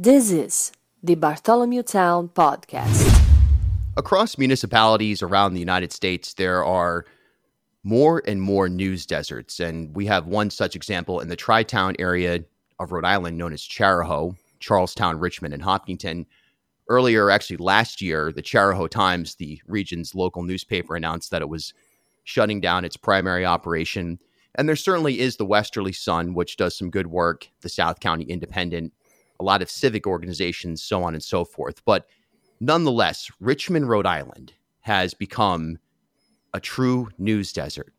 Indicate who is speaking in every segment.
Speaker 1: This is the Bartholomew Town Podcast.
Speaker 2: Across municipalities around the United States, there are more and more news deserts. And we have one such example in the Tri Town area of Rhode Island known as Chariho, Charlestown, Richmond, and Hopkinton. Earlier, actually last year, the Chariho Times, the region's local newspaper, announced that it was shutting down its primary operation. And there certainly is the Westerly Sun, which does some good work, the South County Independent, a lot of civic organizations, so on and so forth. But nonetheless, Richmond, Rhode Island has become a true news desert.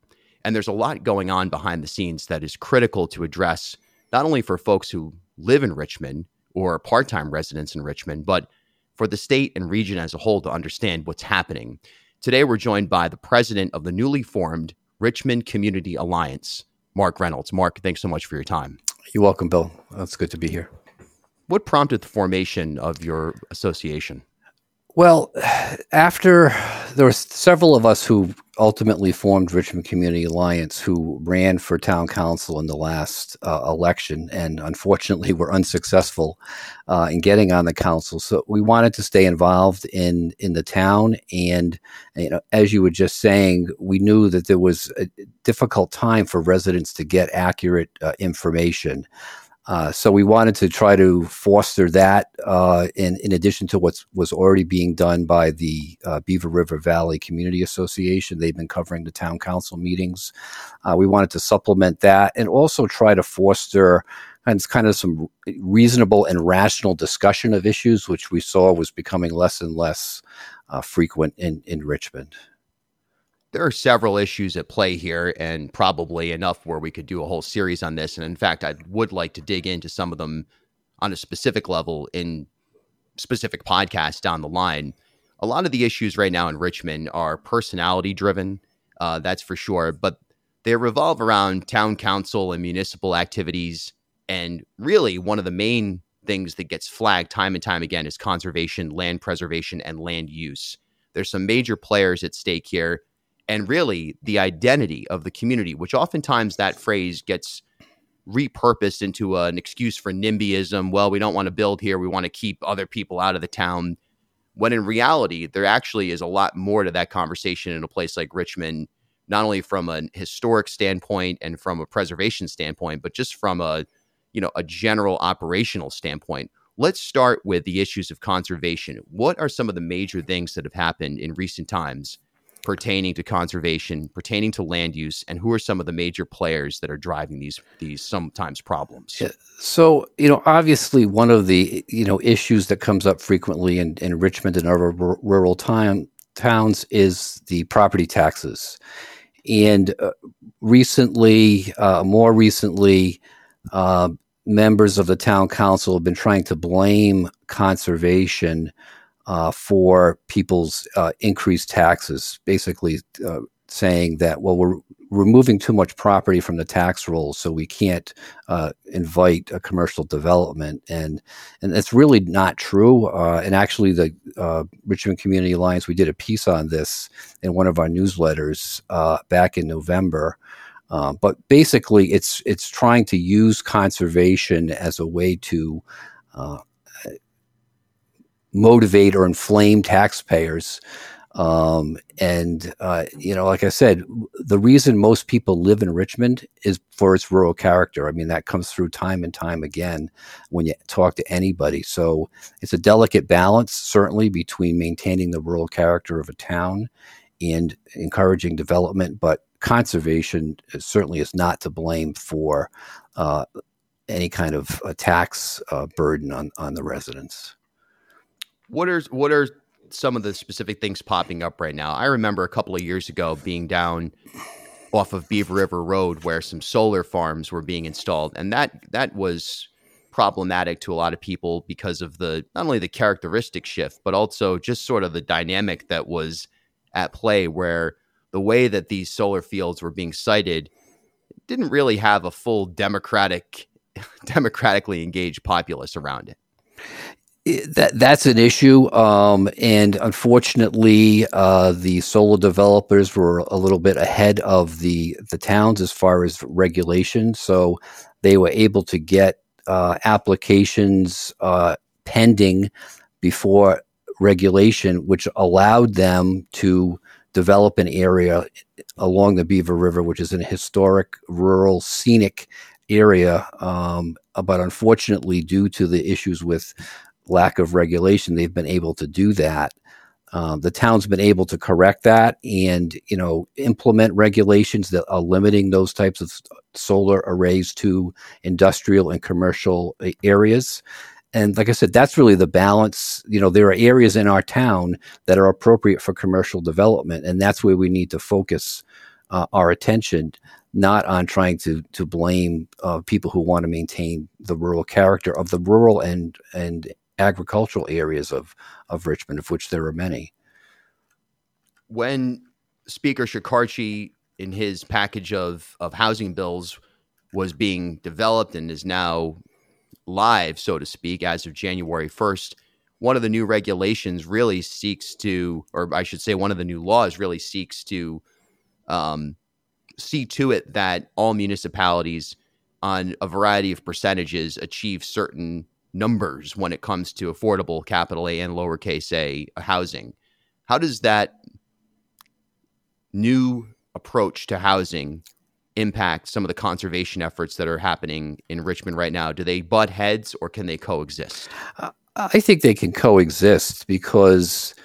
Speaker 2: And there's a lot going on behind the scenes that is critical to address, not only for folks who live in Richmond or part time residents in Richmond, but for the state and region as a whole to understand what's happening. Today, we're joined by the president of the newly formed Richmond Community Alliance, Mark Reynolds. Mark, thanks so much for your time.
Speaker 3: You're welcome, Bill. It's good to be here.
Speaker 2: What prompted the formation of your association?
Speaker 3: Well, after there were several of us who ultimately formed Richmond Community Alliance who ran for town council in the last uh, election and unfortunately were unsuccessful uh, in getting on the council. So we wanted to stay involved in in the town and you know as you were just saying, we knew that there was a difficult time for residents to get accurate uh, information. Uh, so we wanted to try to foster that uh, in, in addition to what was already being done by the uh, Beaver River Valley Community Association. They've been covering the town council meetings. Uh, we wanted to supplement that and also try to foster and kind of some reasonable and rational discussion of issues, which we saw was becoming less and less uh, frequent in, in Richmond
Speaker 2: there are several issues at play here, and probably enough where we could do a whole series on this. And in fact, I would like to dig into some of them on a specific level in specific podcasts down the line. A lot of the issues right now in Richmond are personality driven, uh, that's for sure, but they revolve around town council and municipal activities. And really, one of the main things that gets flagged time and time again is conservation, land preservation, and land use. There's some major players at stake here and really the identity of the community, which oftentimes that phrase gets repurposed into an excuse for NIMBYism. Well, we don't want to build here. We want to keep other people out of the town. When in reality, there actually is a lot more to that conversation in a place like Richmond, not only from an historic standpoint and from a preservation standpoint, but just from a you know a general operational standpoint. Let's start with the issues of conservation. What are some of the major things that have happened in recent times pertaining to conservation, pertaining to land use, and who are some of the major players that are driving these these sometimes problems?
Speaker 3: Yeah. So, you know, obviously one of the you know issues that comes up frequently in, in Richmond and other rural town, towns is the property taxes, and uh, recently, uh, more recently. Uh, members of the town council have been trying to blame conservation uh, for people's uh, increased taxes, basically uh, saying that, well, we're removing too much property from the tax rolls, so we can't uh, invite a commercial development, and and it's really not true. Uh, and actually, the uh, Richmond Community Alliance we did a piece on this in one of our newsletters back in November. Uh, but basically, it's it's trying to use conservation as a way to uh, motivate or inflame taxpayers. Um, and, uh, you know, like I said, the reason most people live in Richmond is for its rural character. I mean, that comes through time and time again when you talk to anybody. So it's a delicate balance, certainly, between maintaining the rural character of a town and encouraging development, but conservation certainly is not to blame for uh, any kind of tax uh, burden on, on the residents.
Speaker 2: What are what are some of the specific things popping up right now? I remember a couple of years ago being down off of Beaver River Road where some solar farms were being installed, and that that was problematic to a lot of people because of the not only the characteristic shift, but also just sort of the dynamic that was at play where the way that these solar fields were being sited didn't really have a full democratic democratically engaged populace around it
Speaker 3: that that's an issue, um, and unfortunately, uh, the solar developers were a little bit ahead of the the towns as far as regulation. So they were able to get uh, applications uh, pending before regulation, which allowed them to develop an area along the Beaver River, which is an historic, rural, scenic area. Um, but unfortunately, due to the issues with lack of regulation, they've been able to do that. Uh, the town's been able to correct that and you know implement regulations that are limiting those types of solar arrays to industrial and commercial areas and like I said, that's really the balance. You know, there are areas in our town that are appropriate for commercial development, and that's where we need to focus uh, our attention, not on trying to to blame uh, people who want to maintain the rural character of the rural and and agricultural areas of of Richmond, of which there are many.
Speaker 2: When Speaker Shekarchi, in his package of of housing bills, was being developed and is now live, so to speak, as of January 1st, one of the new regulations really seeks to, or I should say, one of the new laws really seeks to um, see to it that all municipalities on a variety of percentages achieve certain numbers when it comes to affordable capital A and lowercase a housing. How does that new approach to housing impact some of the conservation efforts that are happening in Richmond right now? Do they butt heads or can they coexist?
Speaker 3: Uh, I think they can coexist because,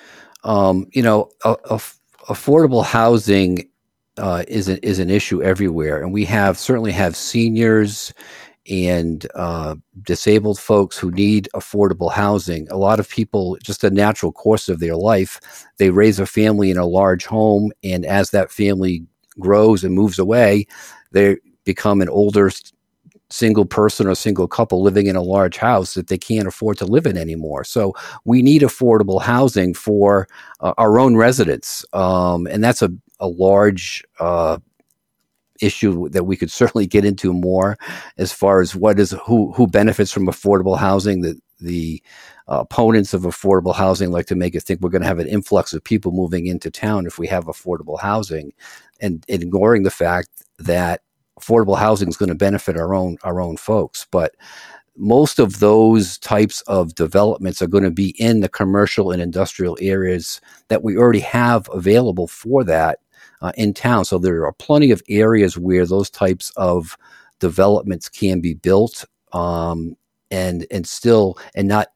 Speaker 3: um, you know, a, a, affordable housing uh, is an, is an issue everywhere, and we have certainly have seniors and uh, disabled folks who need affordable housing. A lot of people, just a natural course of their life, they raise a family in a large home, and as that family grows and moves away, they become an older single person or single couple living in a large house that they can't afford to live in anymore. So we need affordable housing for uh, our own residents, um, and that's a a large. Uh, issue that we could certainly get into more as far as what is who who benefits from affordable housing the the uh, opponents of affordable housing like to make it think we're going to have an influx of people moving into town if we have affordable housing and, and ignoring the fact that affordable housing is going to benefit our own our own folks. But most of those types of developments are going to be in the commercial and industrial areas that we already have available for that uh, in town. So there are plenty of areas where those types of developments can be built um, and and still and not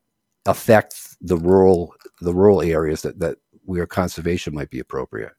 Speaker 3: affect the rural the rural areas that that where conservation might be appropriate.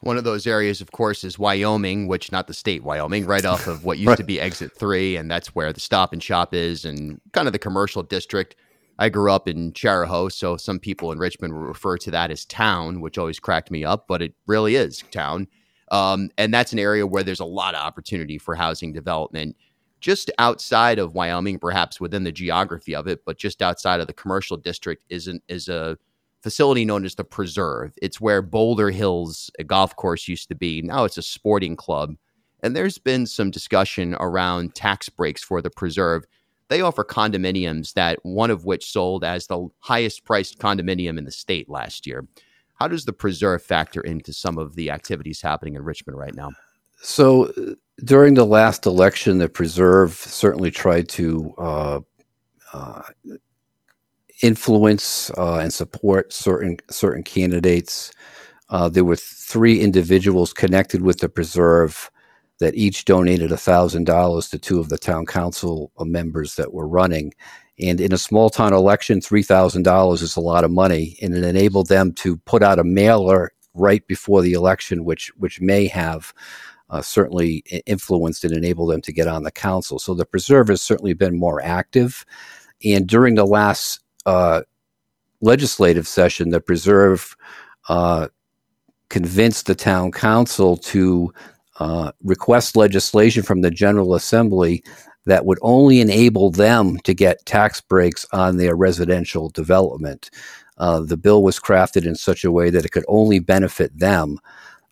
Speaker 2: One of those areas, of course, is Wyoming, which not the state Wyoming, right off of what used right. to be Exit Three, and that's where the Stop and Shop is, and kind of the commercial district. I grew up in Chariho, so some people in Richmond refer to that as town, which always cracked me up, but it really is town. Um, and that's an area where there's a lot of opportunity for housing development just outside of Wyoming, perhaps within the geography of it, but just outside of the commercial district is an, is a facility known as the Preserve. It's where Boulder Hills golf course used to be. Now it's a sporting club. And there's been some discussion around tax breaks for the Preserve. They offer condominiums that one of which sold as the highest priced condominium in the state last year. How does the Preserve factor into some of the activities happening in Richmond right now?
Speaker 3: So during the last election, the Preserve certainly tried to uh, uh, influence uh, and support certain certain candidates. Uh, there were three individuals connected with the Preserve that each donated thousand dollars to two of the town council members that were running. And in a small town election, three thousand dollars is a lot of money, and it enabled them to put out a mailer right before the election, which which may have uh, certainly influenced and enabled them to get on the council. So the preserve has certainly been more active. And during the last uh, legislative session, the preserve uh, convinced the town council to uh, request legislation from the General Assembly that would only enable them to get tax breaks on their residential development. Uh, the bill was crafted in such a way that it could only benefit them.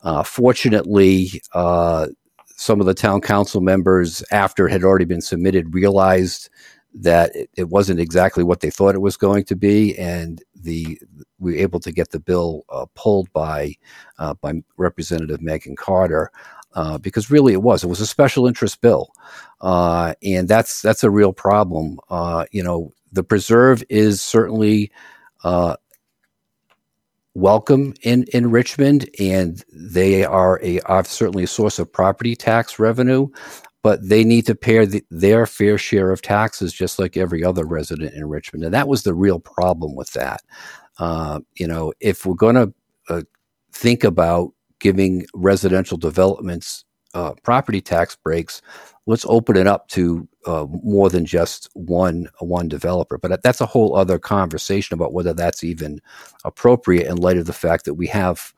Speaker 3: Uh, fortunately, uh, some of the town council members, after it had already been submitted, realized that it, wasn't exactly what they thought it was going to be, and the we were able to get the bill uh, pulled by uh, by Representative Megan Cotter. Uh, because really it was it was a special interest bill, uh, and that's that's a real problem. you know the preserve is certainly uh, welcome in, in Richmond, and they are a are certainly a source of property tax revenue. But they need to pay the, their fair share of taxes, just like every other resident in Richmond, and that was the real problem with that. Uh, you know, if we're going to uh, think about giving residential developments uh, property tax breaks, let's open it up to uh, more than just one one developer. But that's a whole other conversation about whether that's even appropriate in light of the fact that we have,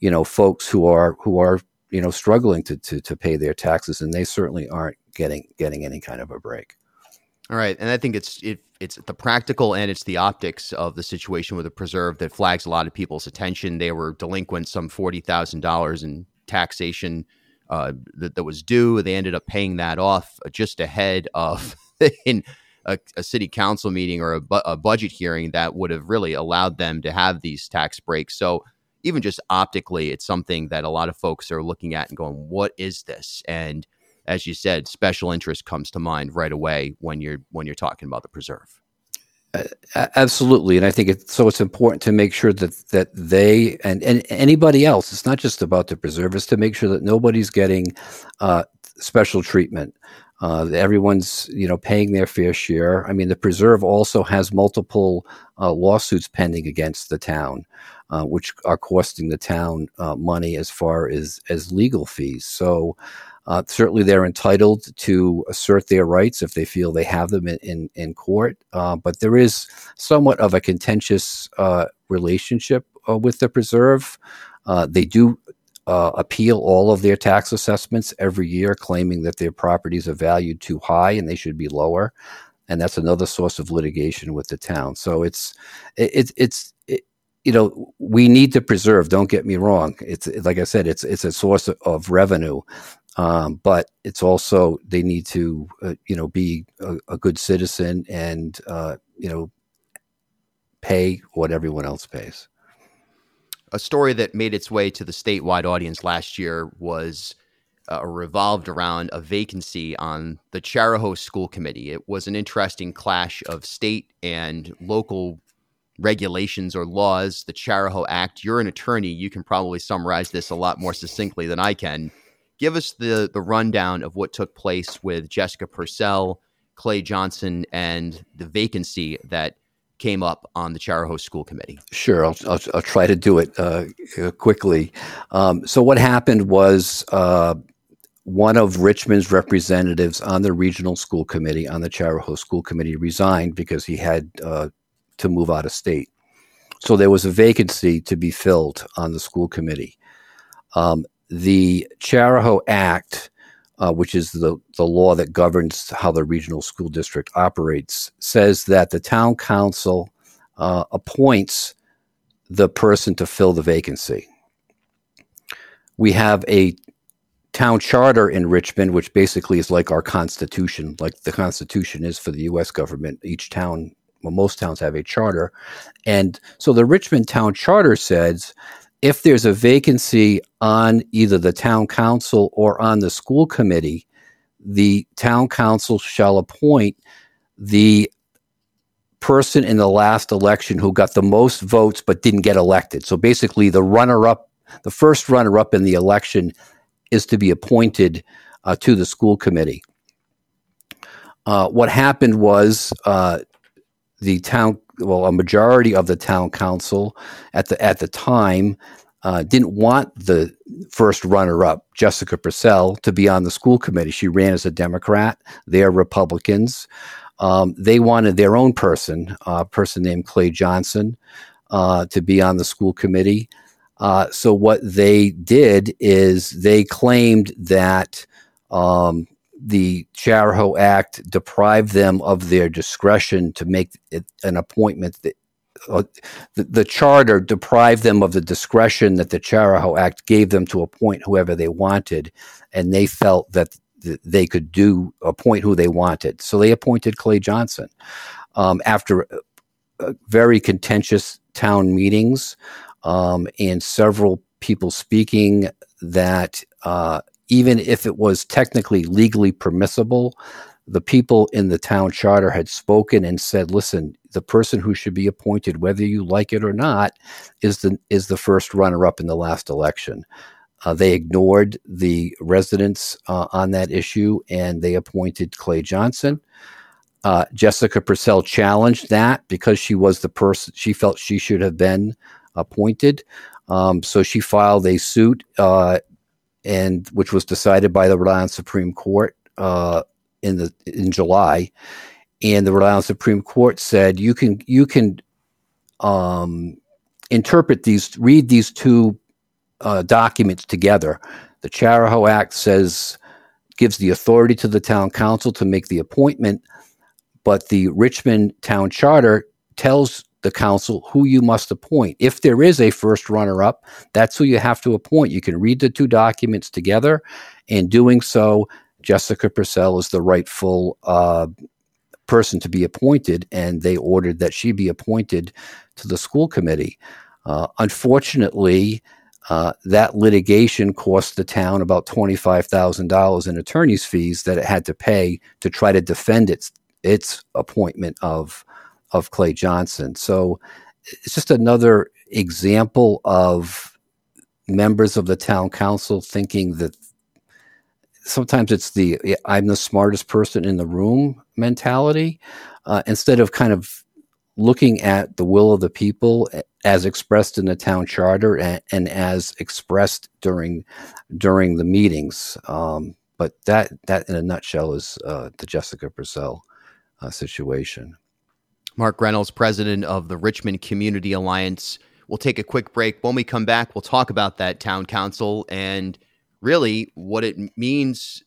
Speaker 3: you know, folks who are who are you know struggling to to, to pay their taxes, and they certainly aren't getting getting any kind of a break.
Speaker 2: All right, and I think it's it, it's the practical and it's the optics of the situation with the preserve that flags a lot of people's attention. They were delinquent some forty thousand dollars in taxation uh, that, that was due. They ended up paying that off just ahead of in a, a, city council meeting or a, bu- a budget hearing that would have really allowed them to have these tax breaks. So even just optically, it's something that a lot of folks are looking at and going, "What is this?" And as you said, special interest comes to mind right away when you're when you're talking about the preserve.
Speaker 3: Uh, absolutely, and I think it's so. It's important to make sure that that they and, and anybody else. It's not just about the preservers to make sure that nobody's getting uh, special treatment. Uh, everyone's you know paying their fair share. I mean, the preserve also has multiple uh, lawsuits pending against the town, uh, which are costing the town uh, money as far as as legal fees. So. Uh, certainly, they're entitled to assert their rights if they feel they have them in, in, in court. Uh, but there is somewhat of a contentious uh, relationship uh, with the preserve. Uh, they do uh, appeal all of their tax assessments every year, claiming that their properties are valued too high and they should be lower. And that's another source of litigation with the town. So it's it, it's it, you know we need to preserve. Don't get me wrong. It's like I said, it's it's a source of revenue, um, but it's also they need to uh, you know be a, a good citizen and uh, you know pay what everyone else pays.
Speaker 2: A story that made its way to the statewide audience last year was uh, revolved around a vacancy on the Chariho School Committee. It was an interesting clash of state and local regulations or laws. The Chariho Act. You're an attorney. You can probably summarize this a lot more succinctly than I can give us the the rundown of what took place with Jessica Purcell, Clay Johnson, and the vacancy that came up on the Chariho School Committee.
Speaker 3: Sure, I'll, I'll, I'll try to do it uh, quickly. Um, so what happened was. Uh, one of Richmond's representatives on the regional school committee, on the Chariho School Committee, resigned because he had uh, to move out of state. So there was a vacancy to be filled on the school committee. Um, the Chariho Act, uh, which is the, the law that governs how the regional school district operates, says that the town council uh, appoints the person to fill the vacancy. We have a town charter in Richmond, which basically is like our constitution, like the constitution is for the U.S. government. Each town, well, most towns have a charter. And so the Richmond Town Charter says if there's a vacancy on either the town council or on the school committee, the town council shall appoint the person in the last election who got the most votes but didn't get elected. So basically, the runner up, the first runner up in the election is to be appointed uh, to the school committee. Uh, what happened was uh, the town well, a majority of the town council at the at the time uh, didn't want the first runner-up, Jessica Purcell, to be on the school committee. She ran as a Democrat. They're Republicans. Um, they wanted their own person, a person named Clay Johnson, uh, to be on the school committee. Uh, so what they did is they claimed that um, the Chariho Act deprived them of their discretion to make an appointment that uh, the, the, charter deprived them of the discretion that the Chariho Act gave them to appoint whoever they wanted, and they felt that th- they could do appoint who they wanted. So they appointed Clay Johnson um, after uh, uh very contentious town meetings um, and several people speaking that uh, even if it was technically legally permissible, the people in the town charter had spoken and said, "Listen, the person who should be appointed, whether you like it or not, is the is the first runner-up in the last election." Uh, they ignored the residents uh, on that issue, and they appointed Clay Johnson. Uh, Jessica Purcell challenged that because she was the person she felt she should have been appointed. Um, so she filed a suit, uh, and which was decided by the Rhode Island Supreme Court uh, in the in July, and the Rhode Island Supreme Court said you can you can um, interpret these read these two uh, documents together. The Chariho Act says gives the authority to the town council to make the appointment, but the Richmond Town Charter tells the council who you must appoint. If there is a first runner up, that's who you have to appoint. You can read the two documents together. In doing so, Jessica Purcell is the rightful uh, person to be appointed, and they ordered that she be appointed to the school committee. Uh, unfortunately, uh, that litigation cost the town about $25,000 in attorney's fees that it had to pay to try to defend its its appointment of of Clay Johnson. So it's just another example of members of the town council thinking that sometimes it's the I'm the smartest person in the room mentality uh, instead of kind of looking at the will of the people as expressed in the town charter and, and as expressed during during the meetings. Um, but that that in a nutshell is uh, the Jessica Purcell uh, situation.
Speaker 2: Mark Reynolds, president of the Richmond Community Alliance. We'll take a quick break. When we come back, we'll talk about that town council and really what it means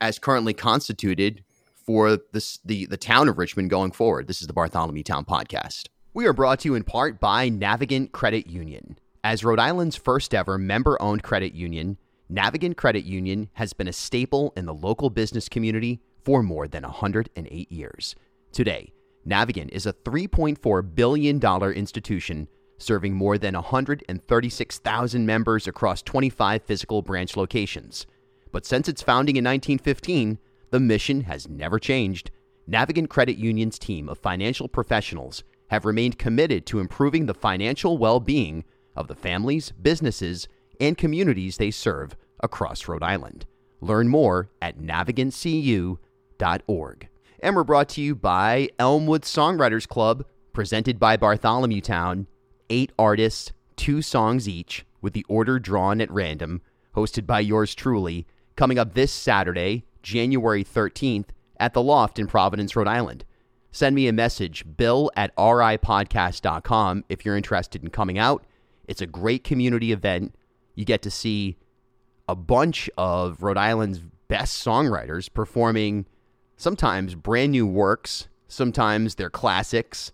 Speaker 2: as currently constituted for this, the, the town of Richmond going forward. This is the Bartholomew Town Podcast. We are brought to you in part by Navigant Credit Union. As Rhode Island's first ever member owned credit union, Navigant Credit Union has been a staple in the local business community for more than 108 years. Today, Navigant is a $3.4 billion institution serving more than 136,000 members across 25 physical branch locations. But since its founding in 1915, the mission has never changed. Navigant Credit Union's team of financial professionals have remained committed to improving the financial well being of the families, businesses, and communities they serve across Rhode Island. Learn more at navigantcu.org and we're brought to you by Elmwood Songwriters Club, presented by Bartholomew Town. Eight artists, two songs each, with the order drawn at random, hosted by yours truly, coming up this Saturday, January 13th, at the Loft in Providence, Rhode Island. Send me a message, bill at ripodcast.com, if you're interested in coming out. It's a great community event. You get to see a bunch of Rhode Island's best songwriters performing sometimes brand new works, sometimes they're classics,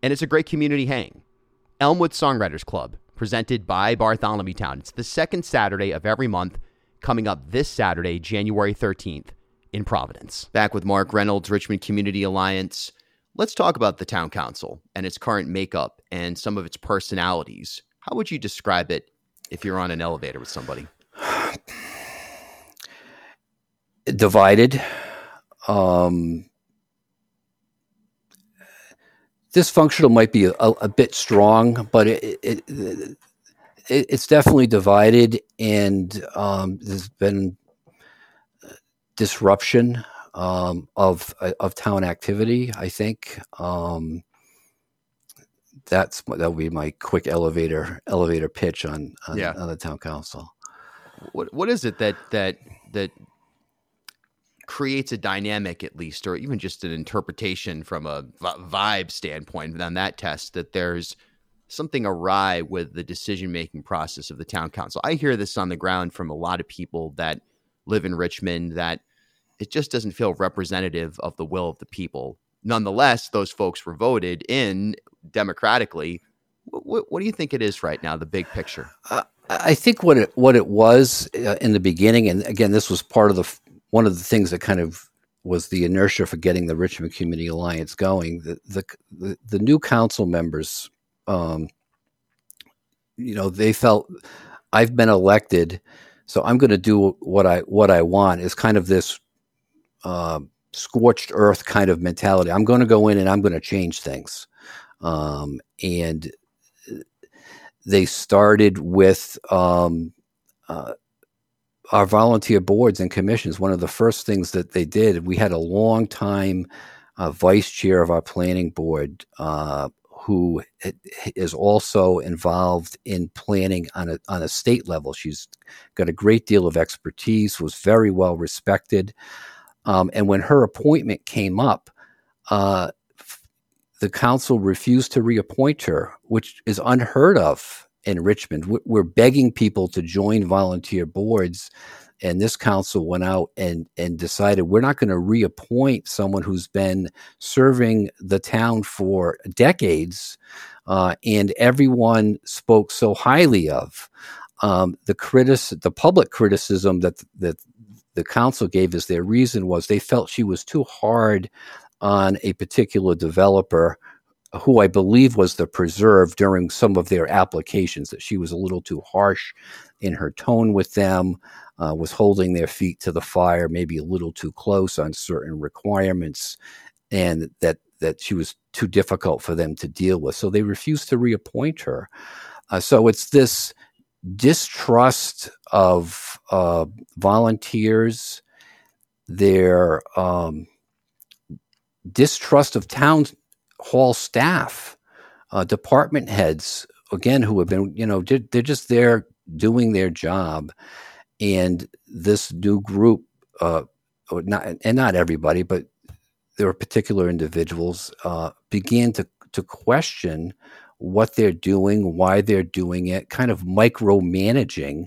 Speaker 2: and it's a great community hang. Elmwood Songwriters Club, presented by Bartholomew Town. It's the second Saturday of every month, coming up this Saturday, January 13th, in Providence. Back with Mark Reynolds, Richmond Community Alliance. Let's talk about the town council and its current makeup and some of its personalities. How would you describe it if you're on an elevator with somebody?
Speaker 3: Divided um, dysfunctional might be a, a bit strong, but it, it, it, it's definitely divided, and um, there's been disruption um, of of town activity. I think um, that's that would be my quick elevator elevator pitch on on, yeah. on the town council.
Speaker 2: What what is it that that that creates a dynamic at least or even just an interpretation from a vibe standpoint on that test that there's something awry with the decision making process of the town council. I hear this on the ground from a lot of people that live in richmond that it just doesn't feel representative of the will of the people. Nonetheless those folks were voted in democratically. What, what do you think it is right now the big picture? Uh,
Speaker 3: I think what it what it was uh, in the beginning, and again, this was part of the one of the things that kind of was the inertia for getting the Richmond Community Alliance going. The the the, the new council members, um, you know, they felt I've been elected, so I'm going to do what I what I want. Is kind of this uh, scorched earth kind of mentality. I'm going to go in and I'm going to change things. Um, and they started with um, uh, our volunteer boards and commissions. One of the first things that they did, we had a long time uh, vice chair of our planning board uh, who is also involved in planning on a on a state level. She's got a great deal of expertise, was very well respected, um, and when her appointment came up, uh, the council refused to reappoint her, which is unheard of in Richmond. We're begging people to join volunteer boards and this council went out and and decided we're not going to reappoint someone who's been serving the town for decades, uh, and everyone spoke so highly of. Um, the critic, the public criticism that that the council gave as their reason was they felt she was too hard on a particular developer who I believe was the preserve during some of their applications, that she was a little too harsh in her tone with them uh, was holding their feet to the fire, maybe a little too close on certain requirements, and that that she was too difficult for them to deal with. So they refused to reappoint her. Uh, so it's this distrust of uh, volunteers, their um, distrust of town hall staff, uh, department heads, again, who have been, you know, they're, they're just there doing their job and this new group, uh, not and not everybody, but there were particular individuals uh, began to to question what they're doing, why they're doing it, kind of micromanaging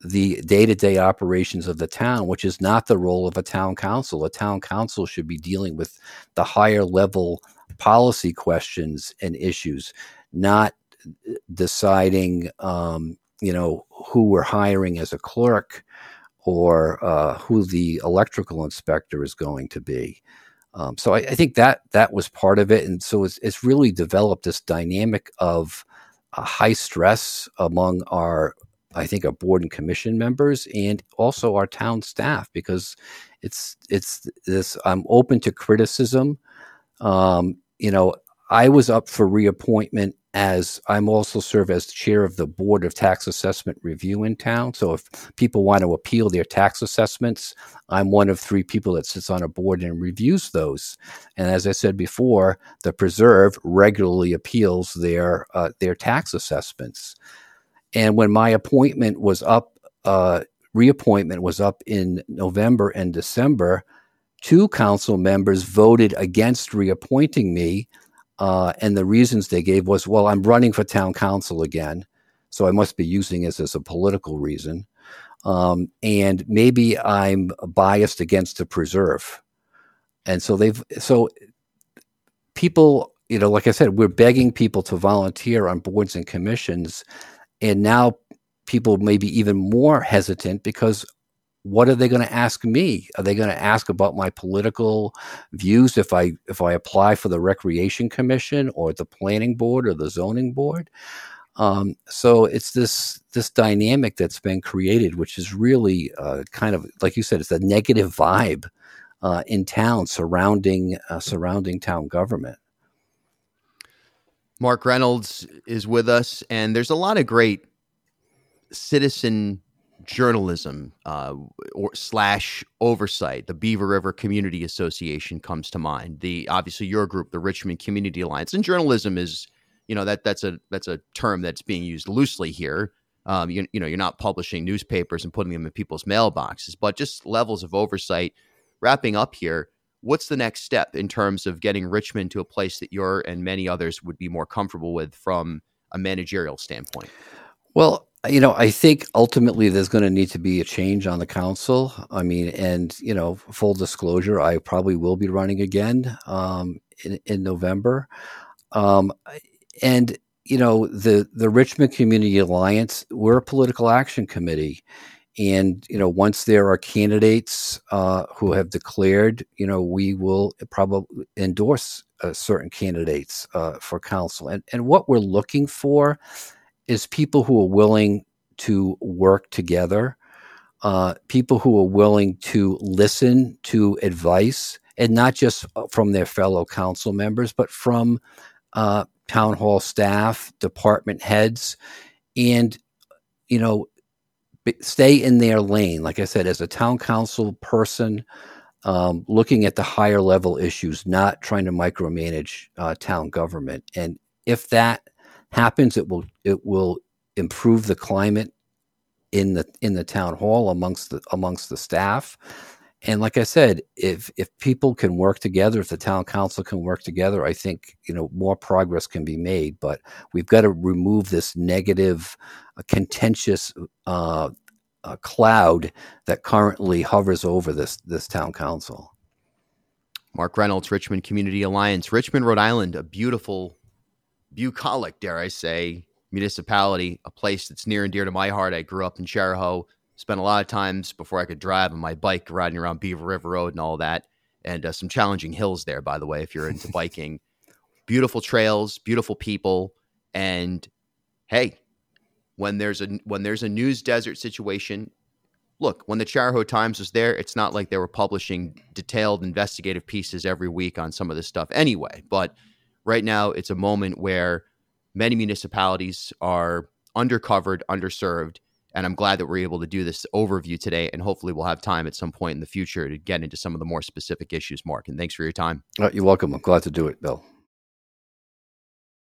Speaker 3: the day-to-day operations of the town, which is not the role of a town council. A town council should be dealing with the higher level policy questions and issues, not deciding um, you know, who we're hiring as a clerk or uh, who the electrical inspector is going to be. Um, so I, I, think that that was part of it, and so it's, it's really developed this dynamic of high stress among our, I think, our board and commission members, and also our town staff, because it's it's this. I'm open to criticism. Um, you know, I was up for reappointment as I'm also serve as chair of the board of tax assessment review in town. So if people want to appeal their tax assessments, I'm one of three people that sits on a board and reviews those. And as I said before, the preserve regularly appeals their uh, their tax assessments. And when my appointment was up, uh, reappointment was up in November and December, two council members voted against reappointing me uh, and the reasons they gave was, well, I'm running for town council again, so I must be using this as a political reason. Um, and maybe I'm biased against the preserve. And so they've, so people, you know, like I said, we're begging people to volunteer on boards and commissions. And now people may be even more hesitant because what are they going to ask me? Are they going to ask about my political views if I if I apply for the recreation commission or the planning board or the zoning board? Um, so it's this this dynamic that's been created, which is really uh, kind of like you said, it's a negative vibe uh, in town surrounding uh, surrounding town government.
Speaker 2: Mark Reynolds is with us, and there's a lot of great citizen journalism uh, or slash oversight. The Beaver River Community Association comes to mind. The obviously your group, the Richmond Community Alliance, and journalism is you know that that's a that's a term that's being used loosely here. Um, you, you know you're not publishing newspapers and putting them in people's mailboxes, but just levels of oversight. Wrapping up here, what's the next step in terms of getting Richmond to a place that you're and many others would be more comfortable with from a managerial standpoint?
Speaker 3: Well, you know, I think ultimately there's going to need to be a change on the council. I mean, and you know, full disclosure, I probably will be running again um, in, in November. Um, and you know, the the Richmond Community Alliance, we're a political action committee, and you know, once there are candidates uh, who have declared, you know, we will probably endorse uh, certain candidates uh, for council. And and what we're looking for is people who are willing to work together. uh, people who are willing to listen to advice, and not just uh, from their fellow council members, but from uh, town hall staff, department heads, and you know, stay in their lane. Like I said, as a town council person, um, looking at the higher level issues, not trying to micromanage uh, town government. And if that happens, it will it will improve the climate in the in the town hall amongst the amongst the staff. And like I said, if if people can work together, if the town council can work together, I think you know more progress can be made. But we've got to remove this negative, uh, contentious uh, uh, cloud that currently hovers over this this town council.
Speaker 2: Mark Reynolds, Richmond Community Alliance, Richmond, Rhode Island, a beautiful, bucolic, dare I say, municipality, a place that's near and dear to my heart. I grew up in Chariho, spent a lot of times before I could drive on my bike riding around Beaver River Road and all that. And uh, some challenging hills there, by the way, if you're into biking. Beautiful trails, beautiful people. And hey, when there's a when there's a news desert situation, look, when the Chariho Times was there, it's not like they were publishing detailed investigative pieces every week on some of this stuff anyway. But right now, it's a moment where many municipalities are undercovered, underserved. And I'm glad that we're able to do this overview today. And hopefully, we'll have time at some point in the future to get into some of the more specific issues, Mark. And thanks for your time.
Speaker 3: Uh, you're welcome. I'm glad to do it, Bill.